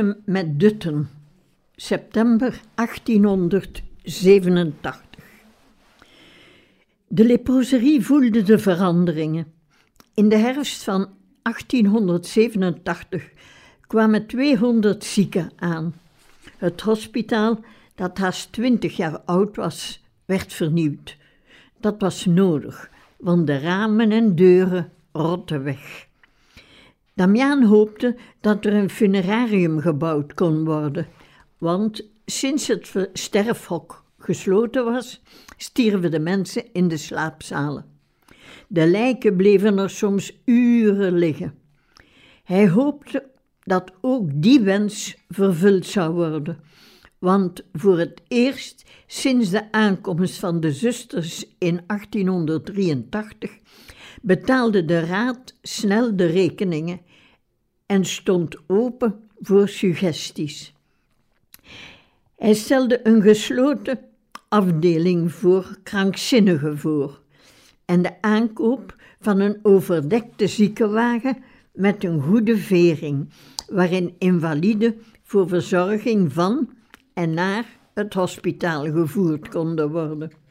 Met Dutten, september 1887. De leproserie voelde de veranderingen. In de herfst van 1887 kwamen 200 zieken aan. Het hospitaal, dat haast 20 jaar oud was, werd vernieuwd. Dat was nodig, want de ramen en deuren rotten weg. Damiaan hoopte dat er een funerarium gebouwd kon worden, want sinds het sterfhok gesloten was, stierven de mensen in de slaapzalen. De lijken bleven er soms uren liggen. Hij hoopte dat ook die wens vervuld zou worden, want voor het eerst sinds de aankomst van de zusters in 1883 betaalde de raad snel de rekeningen en stond open voor suggesties. Hij stelde een gesloten afdeling voor krankzinnigen voor en de aankoop van een overdekte ziekenwagen met een goede vering, waarin invaliden voor verzorging van en naar het hospitaal gevoerd konden worden.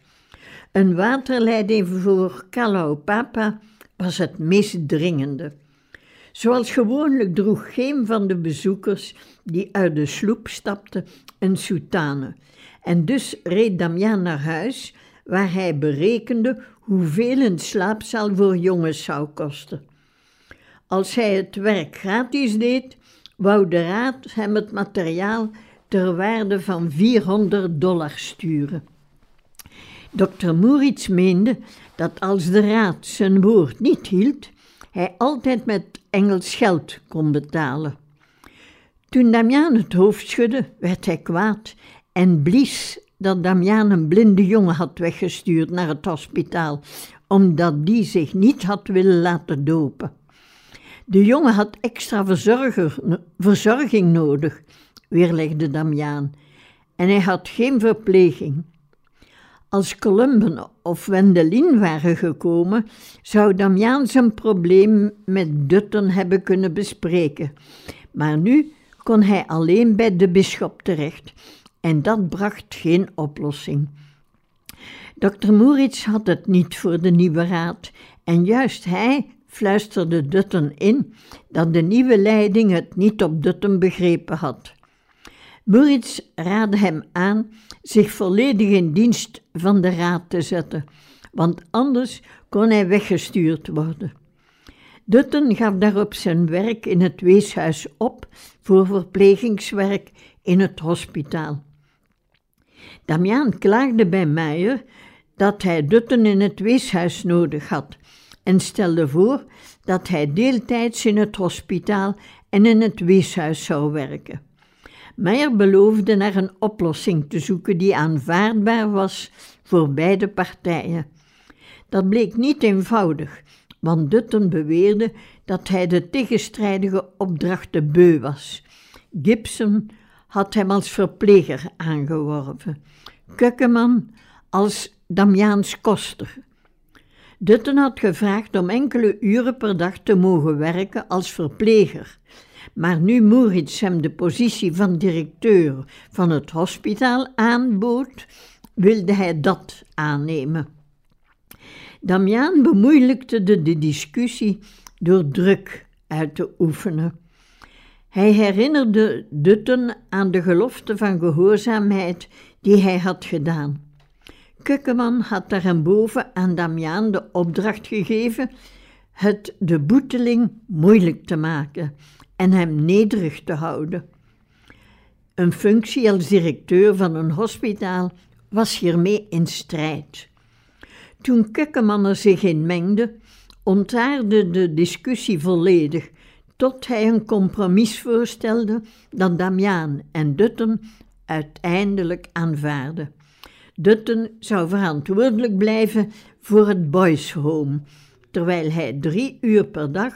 Een waterleiding voor Kalaupapa was het meest dringende. Zoals gewoonlijk droeg geen van de bezoekers die uit de sloep stapte een soutane. En dus reed Damian naar huis, waar hij berekende hoeveel een slaapzaal voor jongens zou kosten. Als hij het werk gratis deed, wou de raad hem het materiaal ter waarde van 400 dollar sturen. Dr. Moritz meende dat als de raad zijn woord niet hield, hij altijd met Engels geld kon betalen. Toen Damiaan het hoofd schudde, werd hij kwaad en blies dat Damiaan een blinde jongen had weggestuurd naar het hospitaal, omdat die zich niet had willen laten dopen. De jongen had extra verzorging nodig, weerlegde Damiaan, en hij had geen verpleging. Als Columben of Wendelin waren gekomen, zou Damiaan zijn probleem met Dutten hebben kunnen bespreken. Maar nu kon hij alleen bij de bisschop terecht en dat bracht geen oplossing. Dr. Moritz had het niet voor de nieuwe raad en juist hij fluisterde Dutten in dat de nieuwe leiding het niet op Dutten begrepen had. Moritz raadde hem aan zich volledig in dienst van de raad te zetten, want anders kon hij weggestuurd worden. Dutten gaf daarop zijn werk in het weeshuis op voor verplegingswerk in het hospitaal. Damiaan klaagde bij Meijer dat hij Dutten in het weeshuis nodig had en stelde voor dat hij deeltijds in het hospitaal en in het weeshuis zou werken. Meijer beloofde naar een oplossing te zoeken die aanvaardbaar was voor beide partijen. Dat bleek niet eenvoudig, want Dutton beweerde dat hij de tegenstrijdige opdrachten beu was. Gibson had hem als verpleger aangeworven, Kukkeman als Damiaans koster. Dutton had gevraagd om enkele uren per dag te mogen werken als verpleger, maar nu Moritz hem de positie van directeur van het hospitaal aanbood, wilde hij dat aannemen. Damiaan bemoeilijkte de, de discussie door druk uit te oefenen. Hij herinnerde Dutten aan de gelofte van gehoorzaamheid die hij had gedaan. Kukkeman had daarboven aan Damiaan de opdracht gegeven het de boeteling moeilijk te maken en hem nederig te houden. Een functie als directeur van een hospitaal was hiermee in strijd. Toen Kukkeman er zich in mengde, ontaarde de discussie volledig, tot hij een compromis voorstelde dat Damiaan en Dutten uiteindelijk aanvaarden. Dutten zou verantwoordelijk blijven voor het Boys Home, terwijl hij drie uur per dag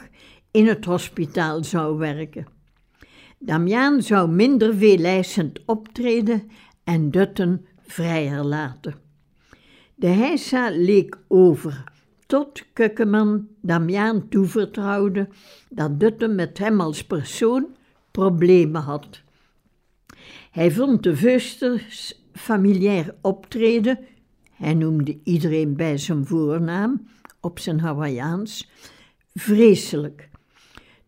in het hospitaal zou werken. Damiaan zou minder veelijzend optreden en Dutten vrijer laten. De heisa leek over, tot Kukkeman Damiaan toevertrouwde dat Dutten met hem als persoon problemen had. Hij vond de Veusters familiair optreden, hij noemde iedereen bij zijn voornaam, op zijn Hawaiiaans, vreselijk.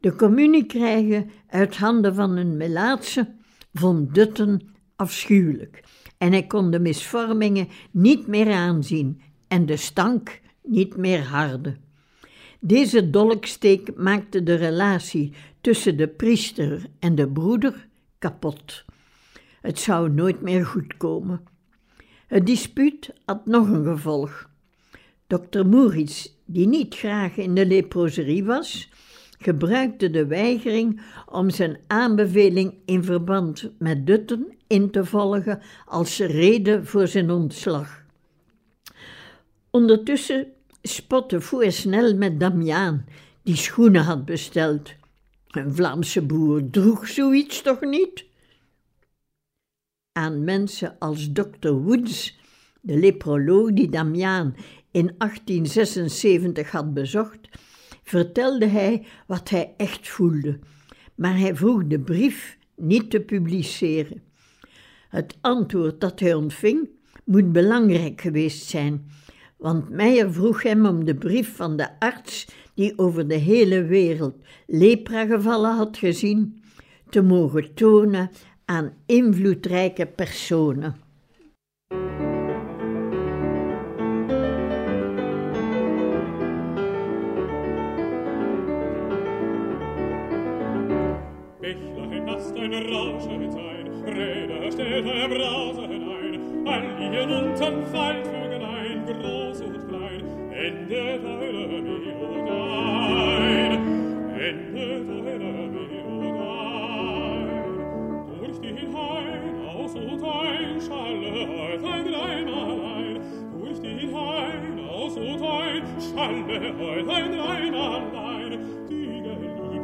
De communie krijgen uit handen van een melaatse vond Dutten afschuwelijk en hij kon de misvormingen niet meer aanzien en de stank niet meer harde. Deze dolksteek maakte de relatie tussen de priester en de broeder kapot. Het zou nooit meer goed komen. Het dispuut had nog een gevolg. Dokter Moeritz, die niet graag in de leproserie was, gebruikte de weigering om zijn aanbeveling in verband met Dutten in te volgen als reden voor zijn ontslag. Ondertussen spotte Voer snel met Damiaan, die schoenen had besteld. Een Vlaamse boer droeg zoiets toch niet? Aan mensen als Dr. Woods, de leproloog die Damiaan in 1876 had bezocht, vertelde hij wat hij echt voelde, maar hij vroeg de brief niet te publiceren. Het antwoord dat hij ontving moet belangrijk geweest zijn, want Meijer vroeg hem om de brief van de arts die over de hele wereld lepra-gevallen had gezien, te mogen tonen aan invloedrijke personen. Rausche sein, Räder stellt euer Brausen ein, all ihr unten ein, groß und klein, endet eure Melodein, endet eure Melodein. Durch die Hain, aus und ein, schalle heut ein dreimal ein, durch die Hain, aus und ein, schalle heut ein dreimal ein,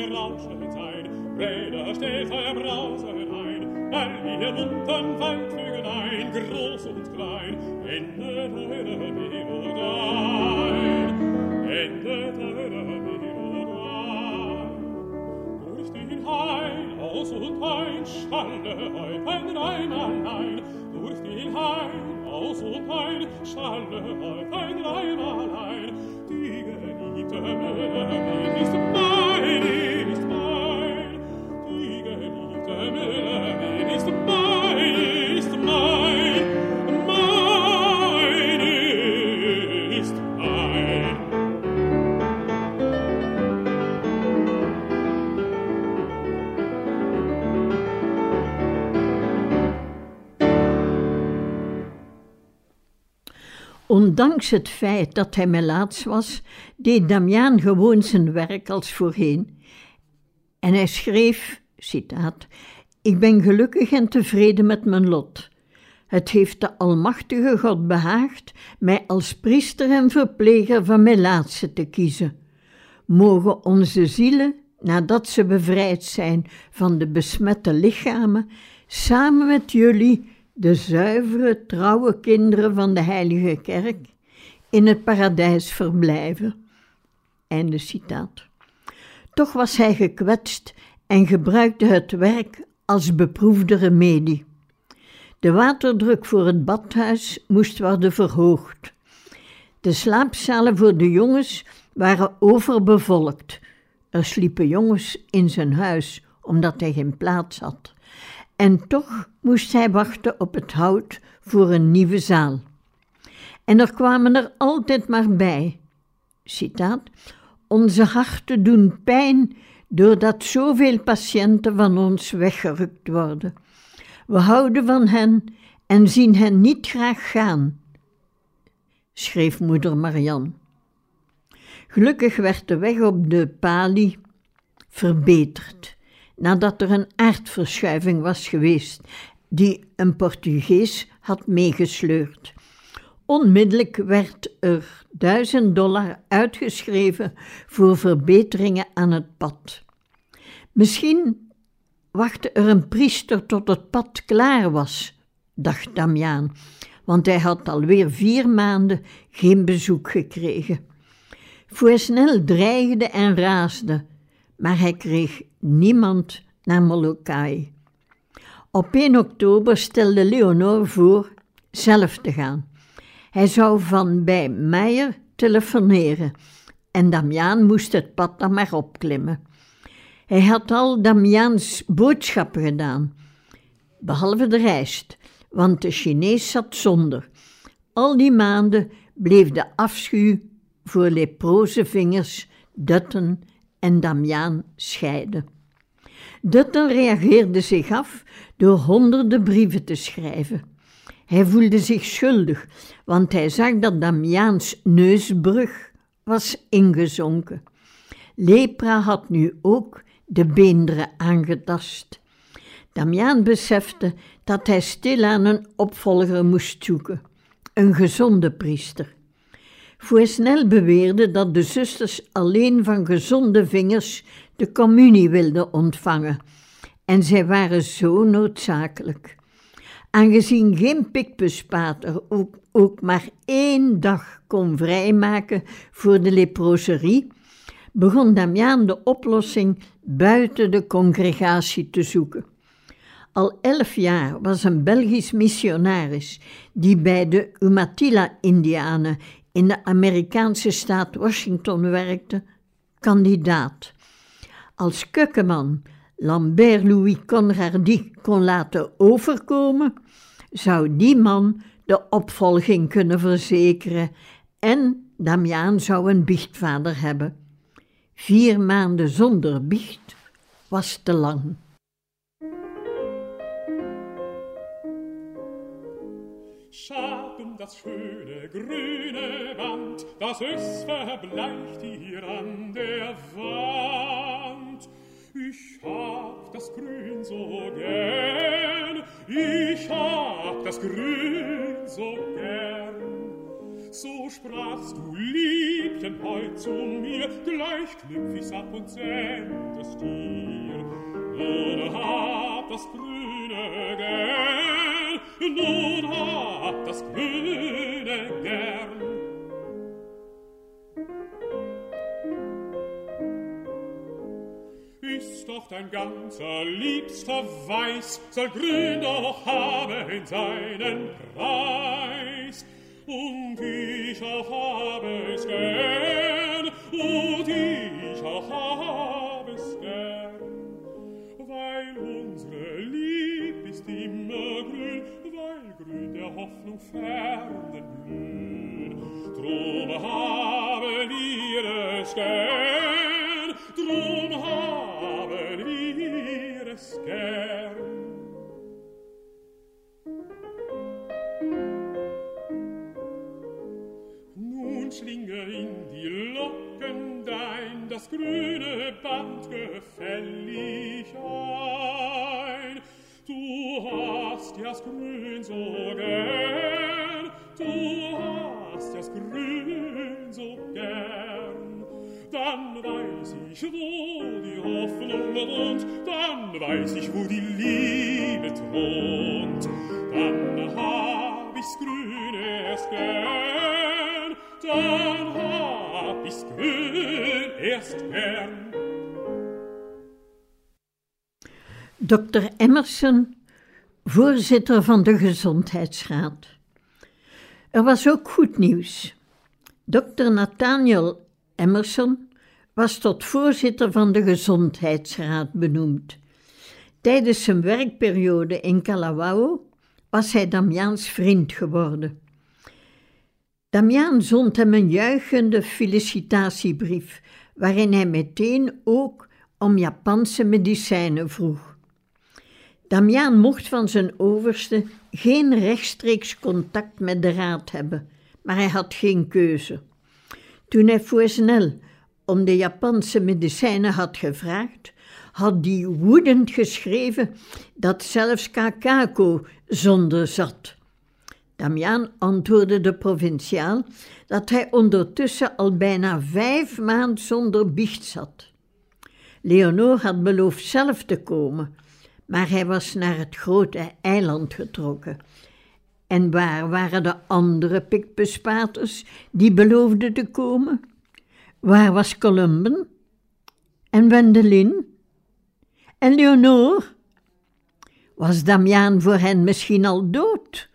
ein Rauschen sein, Räder stellt euer Brausen ein, all ihr munten Waldvögel ein, groß und klein, endet eure Bewegung ein, endet eure Bewegung ein. Durch den Hain aus und ein, schalle heut ein Reim allein, durch den Hain aus und ein, schalle heut ein Reim allein, die geliebte Welt ist mein, Ondanks het feit dat hij melaats was, deed Damiaan gewoon zijn werk als voorheen. En hij schreef, citaat, Ik ben gelukkig en tevreden met mijn lot. Het heeft de Almachtige God behaagd mij als priester en verpleger van melaatse te kiezen. Mogen onze zielen, nadat ze bevrijd zijn van de besmette lichamen, samen met jullie de zuivere, trouwe kinderen van de Heilige Kerk in het paradijs verblijven. Einde citaat. Toch was hij gekwetst en gebruikte het werk als beproefde remedie. De waterdruk voor het badhuis moest worden verhoogd. De slaapzalen voor de jongens waren overbevolkt. Er sliepen jongens in zijn huis omdat hij geen plaats had. En toch moest hij wachten op het hout voor een nieuwe zaal. En er kwamen er altijd maar bij. Citaat: Onze harten doen pijn doordat zoveel patiënten van ons weggerukt worden. We houden van hen en zien hen niet graag gaan, schreef moeder Marianne. Gelukkig werd de weg op de Pali verbeterd, nadat er een aardverschuiving was geweest die een Portugees had meegesleurd. Onmiddellijk werd er duizend dollar uitgeschreven voor verbeteringen aan het pad. Misschien wachtte er een priester tot het pad klaar was, dacht Damiaan, want hij had alweer vier maanden geen bezoek gekregen. snel dreigde en raasde, maar hij kreeg niemand naar Molokai. Op 1 oktober stelde Leonor voor zelf te gaan. Hij zou van bij Meijer telefoneren en Damiaan moest het pad dan maar opklimmen. Hij had al Damiaans boodschappen gedaan, behalve de rijst, want de Chinees zat zonder. Al die maanden bleef de afschuw voor leproze vingers Dutten en Damiaan scheiden. Dutten reageerde zich af door honderden brieven te schrijven. Hij voelde zich schuldig, want hij zag dat Damiaans neusbrug was ingezonken. Lepra had nu ook de beenderen aangetast. Damiaan besefte dat hij stilaan een opvolger moest zoeken, een gezonde priester. Voorsnel beweerde dat de zusters alleen van gezonde vingers de communie wilden ontvangen, en zij waren zo noodzakelijk. Aangezien geen pikpuspater ook, ook maar één dag kon vrijmaken voor de leproserie, begon Damiaan de oplossing buiten de congregatie te zoeken. Al elf jaar was een Belgisch missionaris die bij de Umatilla-Indianen in de Amerikaanse staat Washington werkte, kandidaat. Als keukenman Lambert Louis Conradi kon laten overkomen, zou die man de opvolging kunnen verzekeren en Damiaan zou een biechtvader hebben. Vier maanden zonder biecht was te lang. Das schöne grüne Band, das es verbleicht hier an der Wand. Ich hab das Grün so gern, ich hab das Grün so gern. So sprachst du, Liebchen, heut zu mir, gleich knüpf ich's ab und send es dir. Nun hab das Grüne gern, nun hab das Grüne gern. Ist doch dein ganzer liebster Weiß, soll grün doch haben in seinen Preis. Und ich auch habe es gern, und ich auch habe es gern. Weil unsere Lieb ist immer grün, grün der Hoffnung fernen blühen. Drum haben wir es gern, drum haben wir es gern. schlinge in die Locken dein das grüne Band gefällig ein. Du hast das Grün so gern, du hast das Grün so gern. Dann weiß ich, wo die Hoffnung wohnt, dann weiß ich, wo die Liebe thront. Dann hab ich's Grüne erst gern, dann hab ich's grün erst gern. Dr. Emerson, voorzitter van de Gezondheidsraad. Er was ook goed nieuws. Dr. Nathaniel Emerson was tot voorzitter van de Gezondheidsraad benoemd. Tijdens zijn werkperiode in Kalawao was hij Damiaans vriend geworden. Damiaan zond hem een juichende felicitatiebrief, waarin hij meteen ook om Japanse medicijnen vroeg. Damiaan mocht van zijn overste geen rechtstreeks contact met de raad hebben, maar hij had geen keuze. Toen hij Fouesnel om de Japanse medicijnen had gevraagd, had die woedend geschreven dat zelfs Kakako zonder zat. Damiaan antwoordde de provinciaal dat hij ondertussen al bijna vijf maanden zonder biecht zat. Leonor had beloofd zelf te komen, maar hij was naar het grote eiland getrokken. En waar waren de andere pikbespaters die beloofden te komen? Waar was Columben? En Wendelin? En Leonor? Was Damiaan voor hen misschien al dood?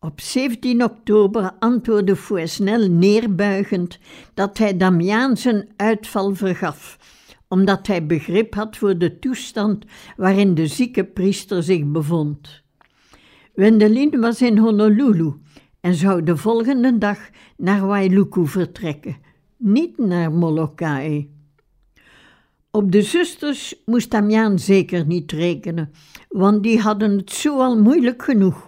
Op 17 oktober antwoordde Fouesnel neerbuigend dat hij Damiaan zijn uitval vergaf, omdat hij begrip had voor de toestand waarin de zieke priester zich bevond. Wendelin was in Honolulu en zou de volgende dag naar Wailuku vertrekken, niet naar Molokai. Op de zusters moest Damiaan zeker niet rekenen, want die hadden het zo al moeilijk genoeg.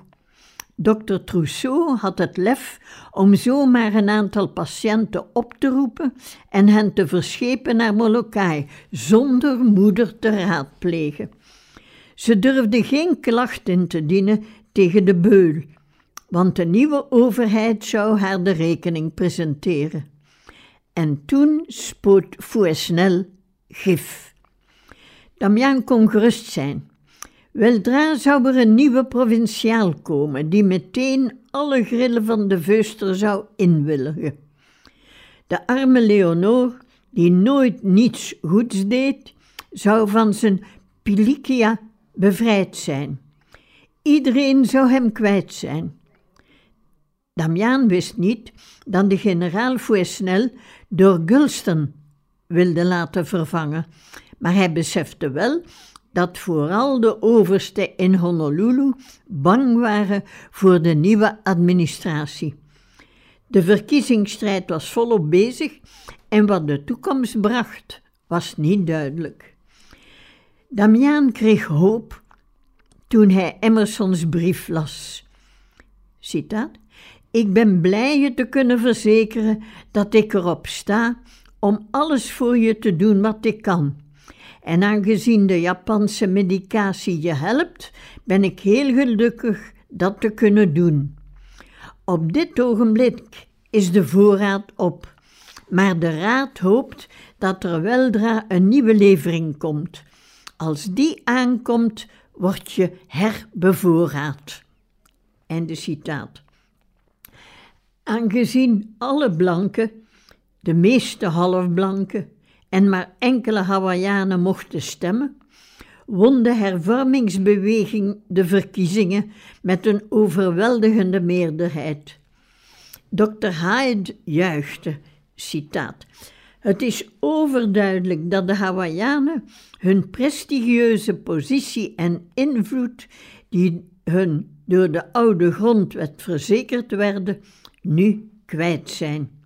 Dokter Trousseau had het lef om zomaar een aantal patiënten op te roepen en hen te verschepen naar Molokai, zonder moeder te raadplegen. Ze durfde geen klacht in te dienen tegen de beul, want de nieuwe overheid zou haar de rekening presenteren. En toen spoot Fouesnel gif. Damian kon gerust zijn. Weldra zou er een nieuwe provinciaal komen, die meteen alle grillen van de veuster zou inwilligen. De arme Leonor, die nooit niets goeds deed, zou van zijn pilikia bevrijd zijn. Iedereen zou hem kwijt zijn. Damiaan wist niet dat de generaal Fouesnel door Gulston wilde laten vervangen, maar hij besefte wel dat vooral de oversten in Honolulu bang waren voor de nieuwe administratie. De verkiezingsstrijd was volop bezig en wat de toekomst bracht was niet duidelijk. Damiaan kreeg hoop toen hij Emersons brief las. Citaat: Ik ben blij je te kunnen verzekeren dat ik erop sta om alles voor je te doen wat ik kan. En aangezien de Japanse medicatie je helpt, ben ik heel gelukkig dat te kunnen doen. Op dit ogenblik is de voorraad op, maar de raad hoopt dat er weldra een nieuwe levering komt. Als die aankomt, word je herbevoorraad. Einde citaat. Aangezien alle blanken de meeste halfblanken en maar enkele Hawaiianen mochten stemmen, won de hervormingsbeweging de verkiezingen met een overweldigende meerderheid. Dr. Hyde juichte, citaat, het is overduidelijk dat de Hawaiianen hun prestigieuze positie en invloed, die hun door de oude grondwet verzekerd werden, nu kwijt zijn.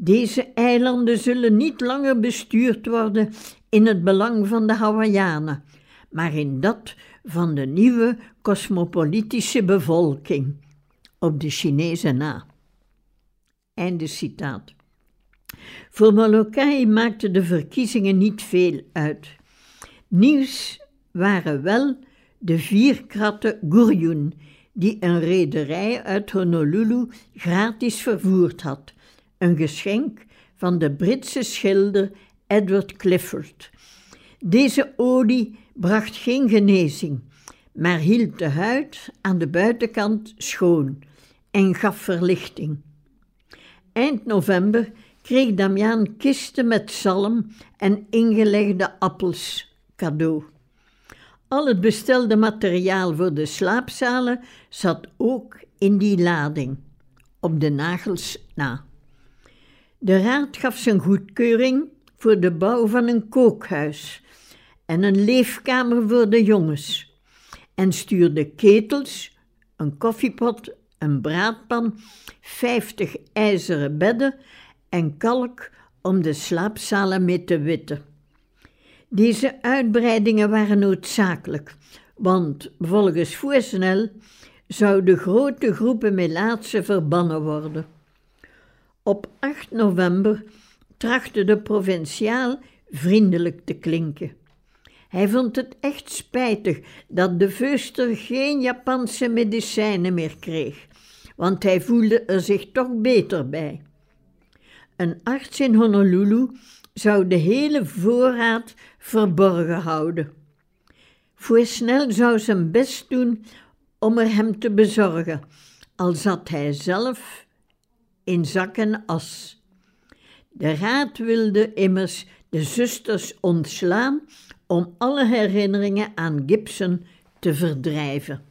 Deze eilanden zullen niet langer bestuurd worden in het belang van de Hawaiianen, maar in dat van de nieuwe cosmopolitische bevolking, op de Chinezen na. Einde citaat. Voor Molokai maakten de verkiezingen niet veel uit. Nieuws waren wel de vier kratten Gurjun, die een rederij uit Honolulu gratis vervoerd had een geschenk van de Britse schilder Edward Clifford. Deze olie bracht geen genezing, maar hield de huid aan de buitenkant schoon en gaf verlichting. Eind november kreeg Damiaan kisten met zalm en ingelegde appels cadeau. Al het bestelde materiaal voor de slaapzalen zat ook in die lading, op de nagels na. De raad gaf zijn goedkeuring voor de bouw van een kookhuis en een leefkamer voor de jongens en stuurde ketels, een koffiepot, een braadpan, vijftig ijzeren bedden en kalk om de slaapzalen mee te witten. Deze uitbreidingen waren noodzakelijk, want volgens Voersnel zouden grote groepen Melaatsen verbannen worden. Op 8 november trachtte de provinciaal vriendelijk te klinken. Hij vond het echt spijtig dat de vuster geen Japanse medicijnen meer kreeg, want hij voelde er zich toch beter bij. Een arts in Honolulu zou de hele voorraad verborgen houden. snel zou zijn best doen om er hem te bezorgen, al zat hij zelf in zak en as. De raad wilde immers de zusters ontslaan om alle herinneringen aan Gibson te verdrijven.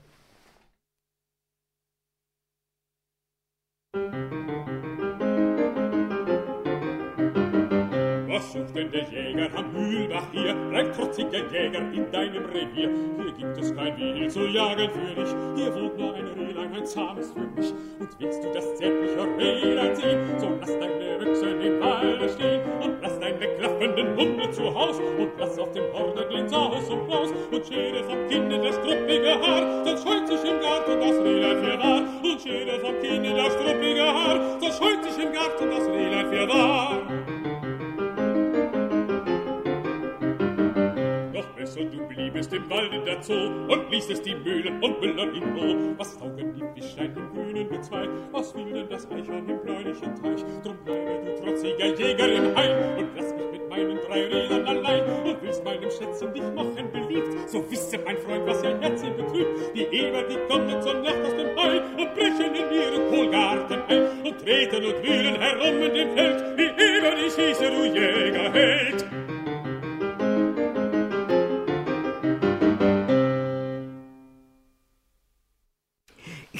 Was sucht denn der Jäger am Mühlbach hier? Bleib trotziger Jäger in deinem Revier. Hier gibt es kein Wild zu jagen für dich. Hier wohnt nur ein Rehlein, ein zahmes für mich. Und willst du das zärtliche Rehlein sehen, so lass deine Büchsen im Walde stehen. Und lass deine klaffenden Hunde zu Haus. Und lass auf dem Horneglein Saus und Blaus. Und schere es am Kinde das struppige Haar. Sonst scheut sich im Garten das Rehlein wahr. Und schere es am Kinde das struppige Haar. Sonst scheut sich im Garten das Rehlein für besser, du bliebest im Walde Zoo und ließest die Mühlen und Müller in Ruhe. Was taugen die Fischlein im grünen Gezweig? Was will denn das Eichhorn im bläulichen Teich? Drum bleibe du trotziger Jäger im Hain und lass mich mit meinen drei Rädern allein. Und willst meinem Schätzchen dich machen beliebt, so wisse, mein Freund, was ihr Herz ihn betrübt. Die Eber, die kommen zur Nacht aus dem Heu und brechen in ihren Kohlgarten ein und treten und wühlen herum in dem Feld, wie Eber die schieße, du Jägerheld.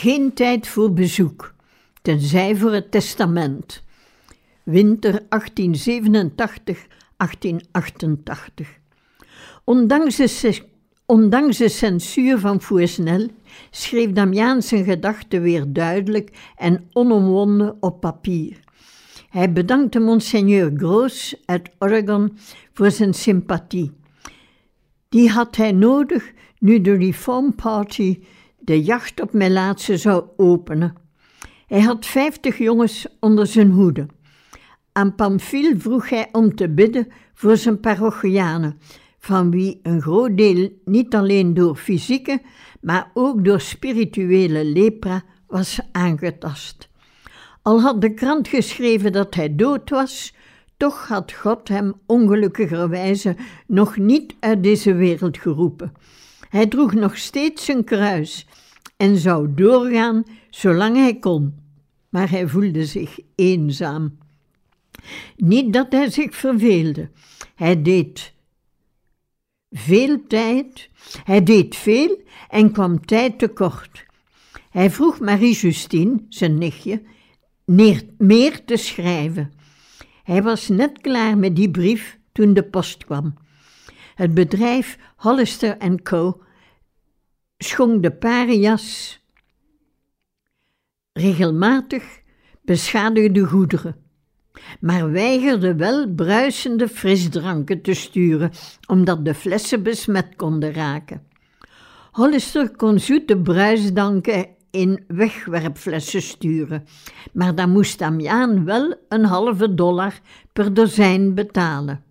Geen tijd voor bezoek, tenzij voor het testament. Winter 1887-1888. Ondanks de, ondanks de censuur van Fouesnel schreef Damiaan zijn gedachten weer duidelijk en onomwonden op papier. Hij bedankte monseigneur Gross uit Oregon voor zijn sympathie. Die had hij nodig nu de Reform Party de jacht op Melaatse zou openen. Hij had vijftig jongens onder zijn hoede. Aan Pamphile vroeg hij om te bidden voor zijn parochianen, van wie een groot deel niet alleen door fysieke, maar ook door spirituele lepra was aangetast. Al had de krant geschreven dat hij dood was, toch had God hem ongelukkigerwijze nog niet uit deze wereld geroepen. Hij droeg nog steeds zijn kruis en zou doorgaan zolang hij kon, maar hij voelde zich eenzaam. Niet dat hij zich verveelde, hij deed veel tijd, hij deed veel en kwam tijd tekort. Hij vroeg Marie-Justine, zijn nichtje, meer te schrijven. Hij was net klaar met die brief toen de post kwam. Het bedrijf Hollister Co schonk de parias regelmatig beschadigde goederen, maar weigerde wel bruisende frisdranken te sturen, omdat de flessen besmet konden raken. Hollister kon zoete bruisdanken in wegwerpflessen sturen, maar dan moest Damiaan wel een halve dollar per dozijn betalen.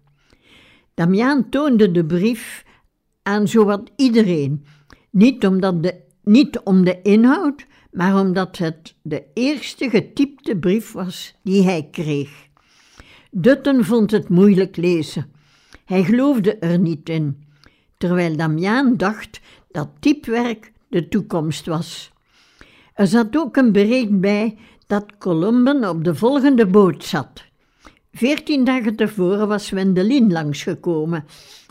Damiaan toonde de brief aan zowat iedereen, niet, omdat de, niet om de inhoud, maar omdat het de eerste getypte brief was die hij kreeg. Dutton vond het moeilijk lezen. Hij geloofde er niet in, terwijl Damiaan dacht dat typwerk de toekomst was. Er zat ook een bericht bij dat Columben op de volgende boot zat. Veertien dagen tevoren was Wendelin langsgekomen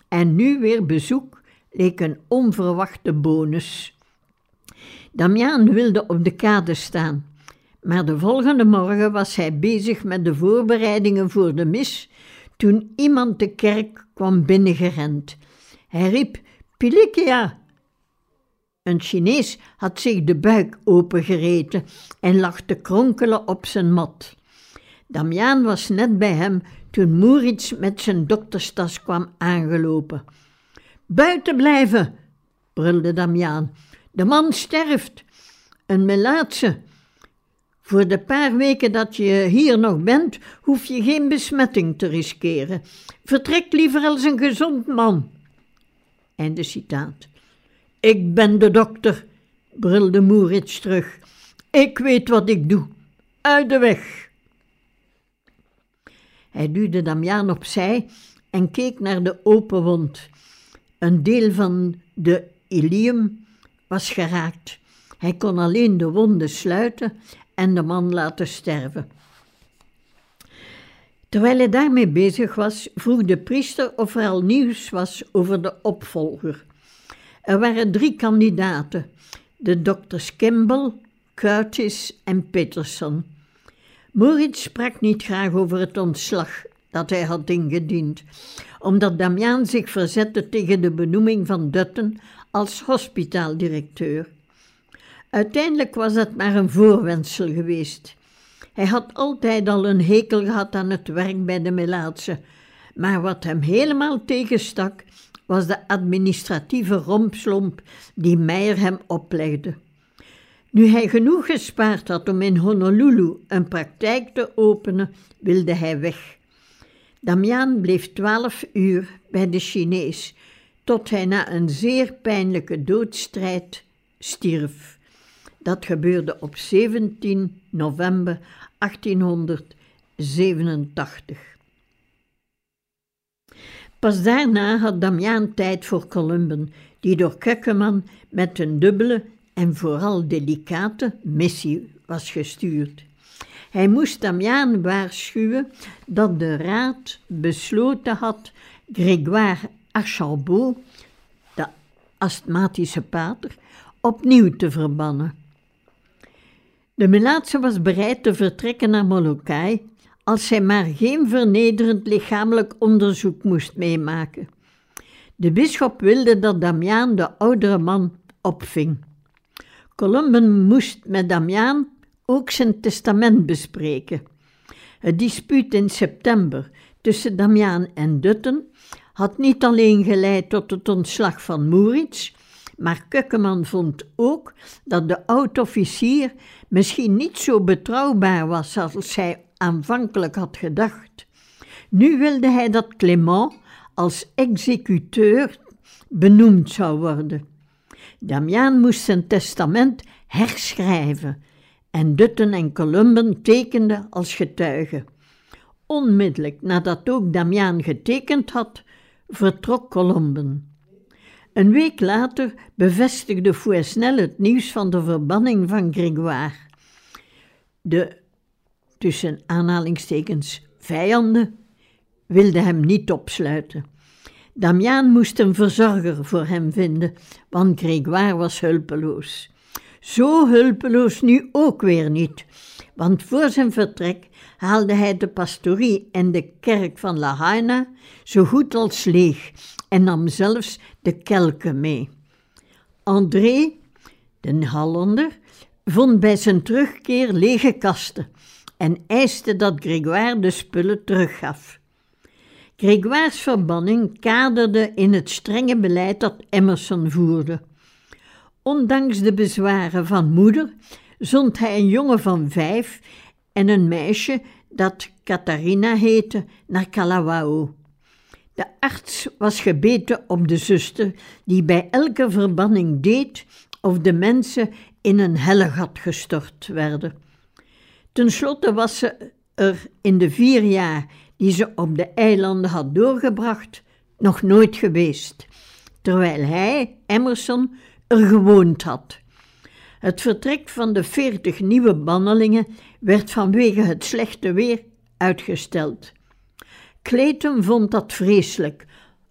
en nu weer bezoek leek een onverwachte bonus. Damiaan wilde op de kade staan, maar de volgende morgen was hij bezig met de voorbereidingen voor de mis toen iemand de kerk kwam binnengerend. Hij riep: Pilikia! Een Chinees had zich de buik opengereten en lag te kronkelen op zijn mat. Damiaan was net bij hem toen Moerits met zijn dokterstas kwam aangelopen. Buiten blijven, brulde Damiaan. De man sterft. Een melaatse. Voor de paar weken dat je hier nog bent, hoef je geen besmetting te riskeren. Vertrek liever als een gezond man. Einde citaat. Ik ben de dokter, brulde Moerits terug. Ik weet wat ik doe. Uit de weg. Hij duwde Damiaan opzij en keek naar de open wond. Een deel van de ilium was geraakt. Hij kon alleen de wonden sluiten en de man laten sterven. Terwijl hij daarmee bezig was, vroeg de priester of er al nieuws was over de opvolger. Er waren drie kandidaten: de dokters Kimball, Curtis en Peterson. Moritz sprak niet graag over het ontslag dat hij had ingediend, omdat Damiaan zich verzette tegen de benoeming van Dutton als hospitaaldirecteur. Uiteindelijk was dat maar een voorwendsel geweest. Hij had altijd al een hekel gehad aan het werk bij de Melaatse, maar wat hem helemaal tegenstak, was de administratieve rompslomp die Meijer hem oplegde. Nu hij genoeg gespaard had om in Honolulu een praktijk te openen, wilde hij weg. Damiaan bleef twaalf uur bij de Chinees, tot hij na een zeer pijnlijke doodstrijd stierf. Dat gebeurde op 17 november 1887. Pas daarna had Damiaan tijd voor Columben, die door Kekkeman met een dubbele en vooral delicate missie was gestuurd. Hij moest Damiaan waarschuwen dat de raad besloten had Grégoire Archambault, de astmatische pater, opnieuw te verbannen. De Melaatse was bereid te vertrekken naar Molokai als hij maar geen vernederend lichamelijk onderzoek moest meemaken. De bisschop wilde dat Damiaan de oudere man opving. Columben moest met Damiaan ook zijn testament bespreken. Het dispuut in september tussen Damiaan en Dutten had niet alleen geleid tot het ontslag van Moerits, maar Kukkeman vond ook dat de oud-officier misschien niet zo betrouwbaar was als hij aanvankelijk had gedacht. Nu wilde hij dat Clement als executeur benoemd zou worden. Damiaan moest zijn testament herschrijven en Dutten en Columben tekenden als getuigen. Onmiddellijk nadat ook Damiaan getekend had, vertrok Columben. Een week later bevestigde Fouesnel het nieuws van de verbanning van Grégoire. De, tussen aanhalingstekens, vijanden wilden hem niet opsluiten. Damiaan moest een verzorger voor hem vinden, want Grégoire was hulpeloos. Zo hulpeloos nu ook weer niet, want voor zijn vertrek haalde hij de pastorie en de kerk van La Haina zo goed als leeg en nam zelfs de kelken mee. André, de Hollander, vond bij zijn terugkeer lege kasten en eiste dat Grégoire de spullen teruggaf. Grégoires verbanning kaderde in het strenge beleid dat Emerson voerde. Ondanks de bezwaren van moeder zond hij een jongen van vijf en een meisje dat Catharina heette naar Kalawao. De arts was gebeten op de zuster die bij elke verbanning deed of de mensen in een hellegat gestort werden. Ten slotte was ze er in de vier jaar die ze op de eilanden had doorgebracht nog nooit geweest, terwijl hij, Emerson, er gewoond had. Het vertrek van de veertig nieuwe bannelingen werd vanwege het slechte weer uitgesteld. Clayton vond dat vreselijk,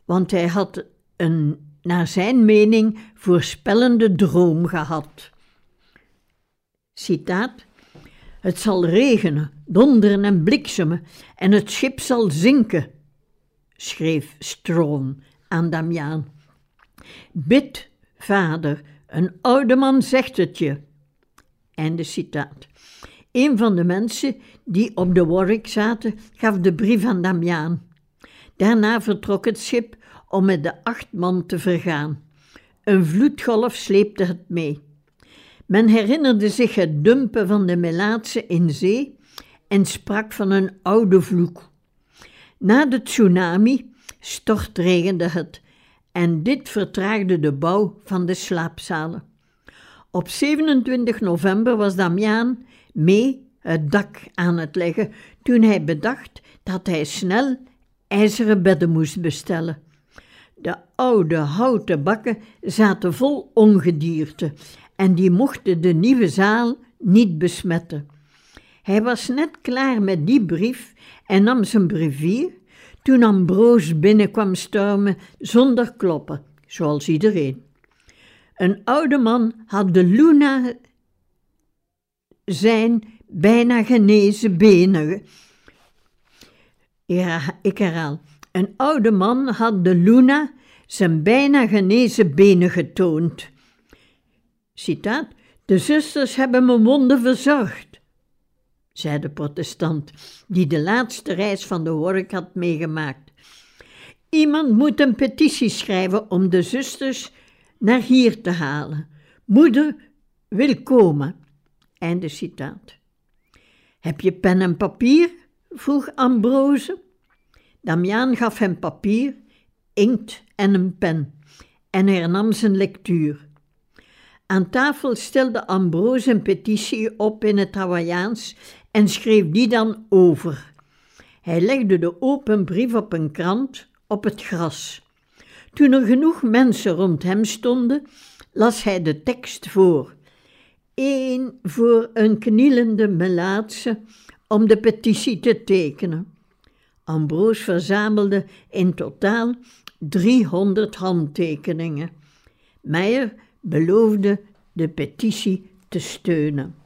want hij had een, naar zijn mening, voorspellende droom gehad. Citaat: Het zal regenen, donderen en bliksemen, en het schip zal zinken, schreef Stroon aan Damiaan. Bid, vader, een oude man zegt het je. Einde citaat. Een van de mensen die op de Warwick zaten, gaf de brief aan Damiaan. Daarna vertrok het schip om met de acht man te vergaan. Een vloedgolf sleepte het mee. Men herinnerde zich het dumpen van de Melaatse in zee en sprak van een oude vloek. Na de tsunami stortregende het en dit vertraagde de bouw van de slaapzalen. Op 27 november was Damiaan mee het dak aan het leggen toen hij bedacht dat hij snel ijzeren bedden moest bestellen. De oude houten bakken zaten vol ongedierte en die mochten de nieuwe zaal niet besmetten. Hij was net klaar met die brief en nam zijn brevier toen Ambroos binnenkwam stormen zonder kloppen, zoals iedereen. Een oude man had de Luna zijn bijna genezen benen. Ja, ik herhaal. Een oude man had de Luna zijn bijna genezen benen getoond. Citaat: De zusters hebben mijn wonden verzorgd, zei de protestant, die de laatste reis van de Warwick had meegemaakt. Iemand moet een petitie schrijven om de zusters naar hier te halen. Moeder wil komen. Einde citaat. Heb je pen en papier? vroeg Ambrose. Damiaan gaf hem papier, inkt en een pen en hernam zijn lectuur. Aan tafel stelde Ambrose een petitie op in het Hawaiiaans en schreef die dan over. Hij legde de open brief op een krant op het gras. Toen er genoeg mensen rond hem stonden, las hij de tekst voor. Eén voor een knielende melaatse om de petitie te tekenen. Ambroos verzamelde in totaal 300 handtekeningen. Meijer beloofde de petitie te steunen.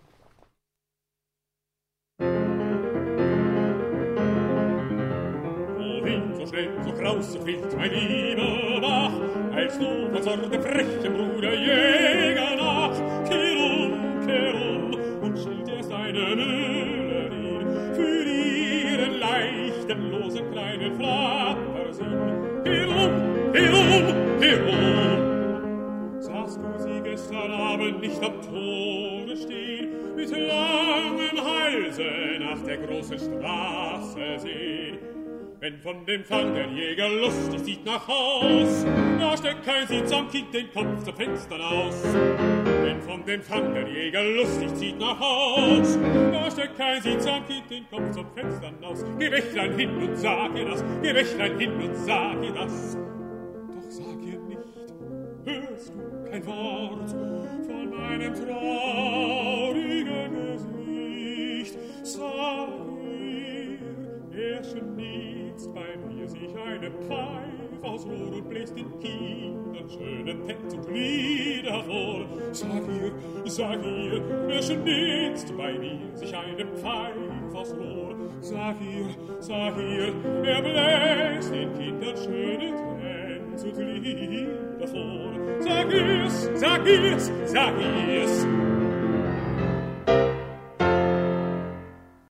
Grausig wild, mein lieber Bach, als du von so dem frechen Bruder Jäger nach, kehr um, und schild erst eine Melodie für ihren leichten, losen kleinen um, kehr um, kehr um. Sahst du sie gestern Abend nicht am Tore stehen, mit langem Halse nach der großen Straße sehen, Wenn von dem Fang der Jäger lustig sieht nach Haus, da steckt kein Sitz am Kind den Kopf zu Fenstern aus. Wenn von dem Fang der Jäger lustig zieht nach Haus, da steckt kein Sitz am Kind den Kopf zum Fenstern aus. Geh Wächlein hin und sag ihr das, geh Wächlein hin und sag ihr das. Doch sag ihr nicht, hörst du kein Wort von meinem traurigen Gesicht. Sag ihr, er schon nie jetzt bei mir sich eine Pfeif aus Rohr und bläst den Kindern schönen Text und Lieder vor. Sag ihr, sag ihr, wer schon jetzt bei mir sich eine Pfeif aus Rohr. Sag ihr, sag ihr, wer bläst den Kindern schöne Text und Lieder vor. Sag ihr's, sag ihr's, sag ihr's,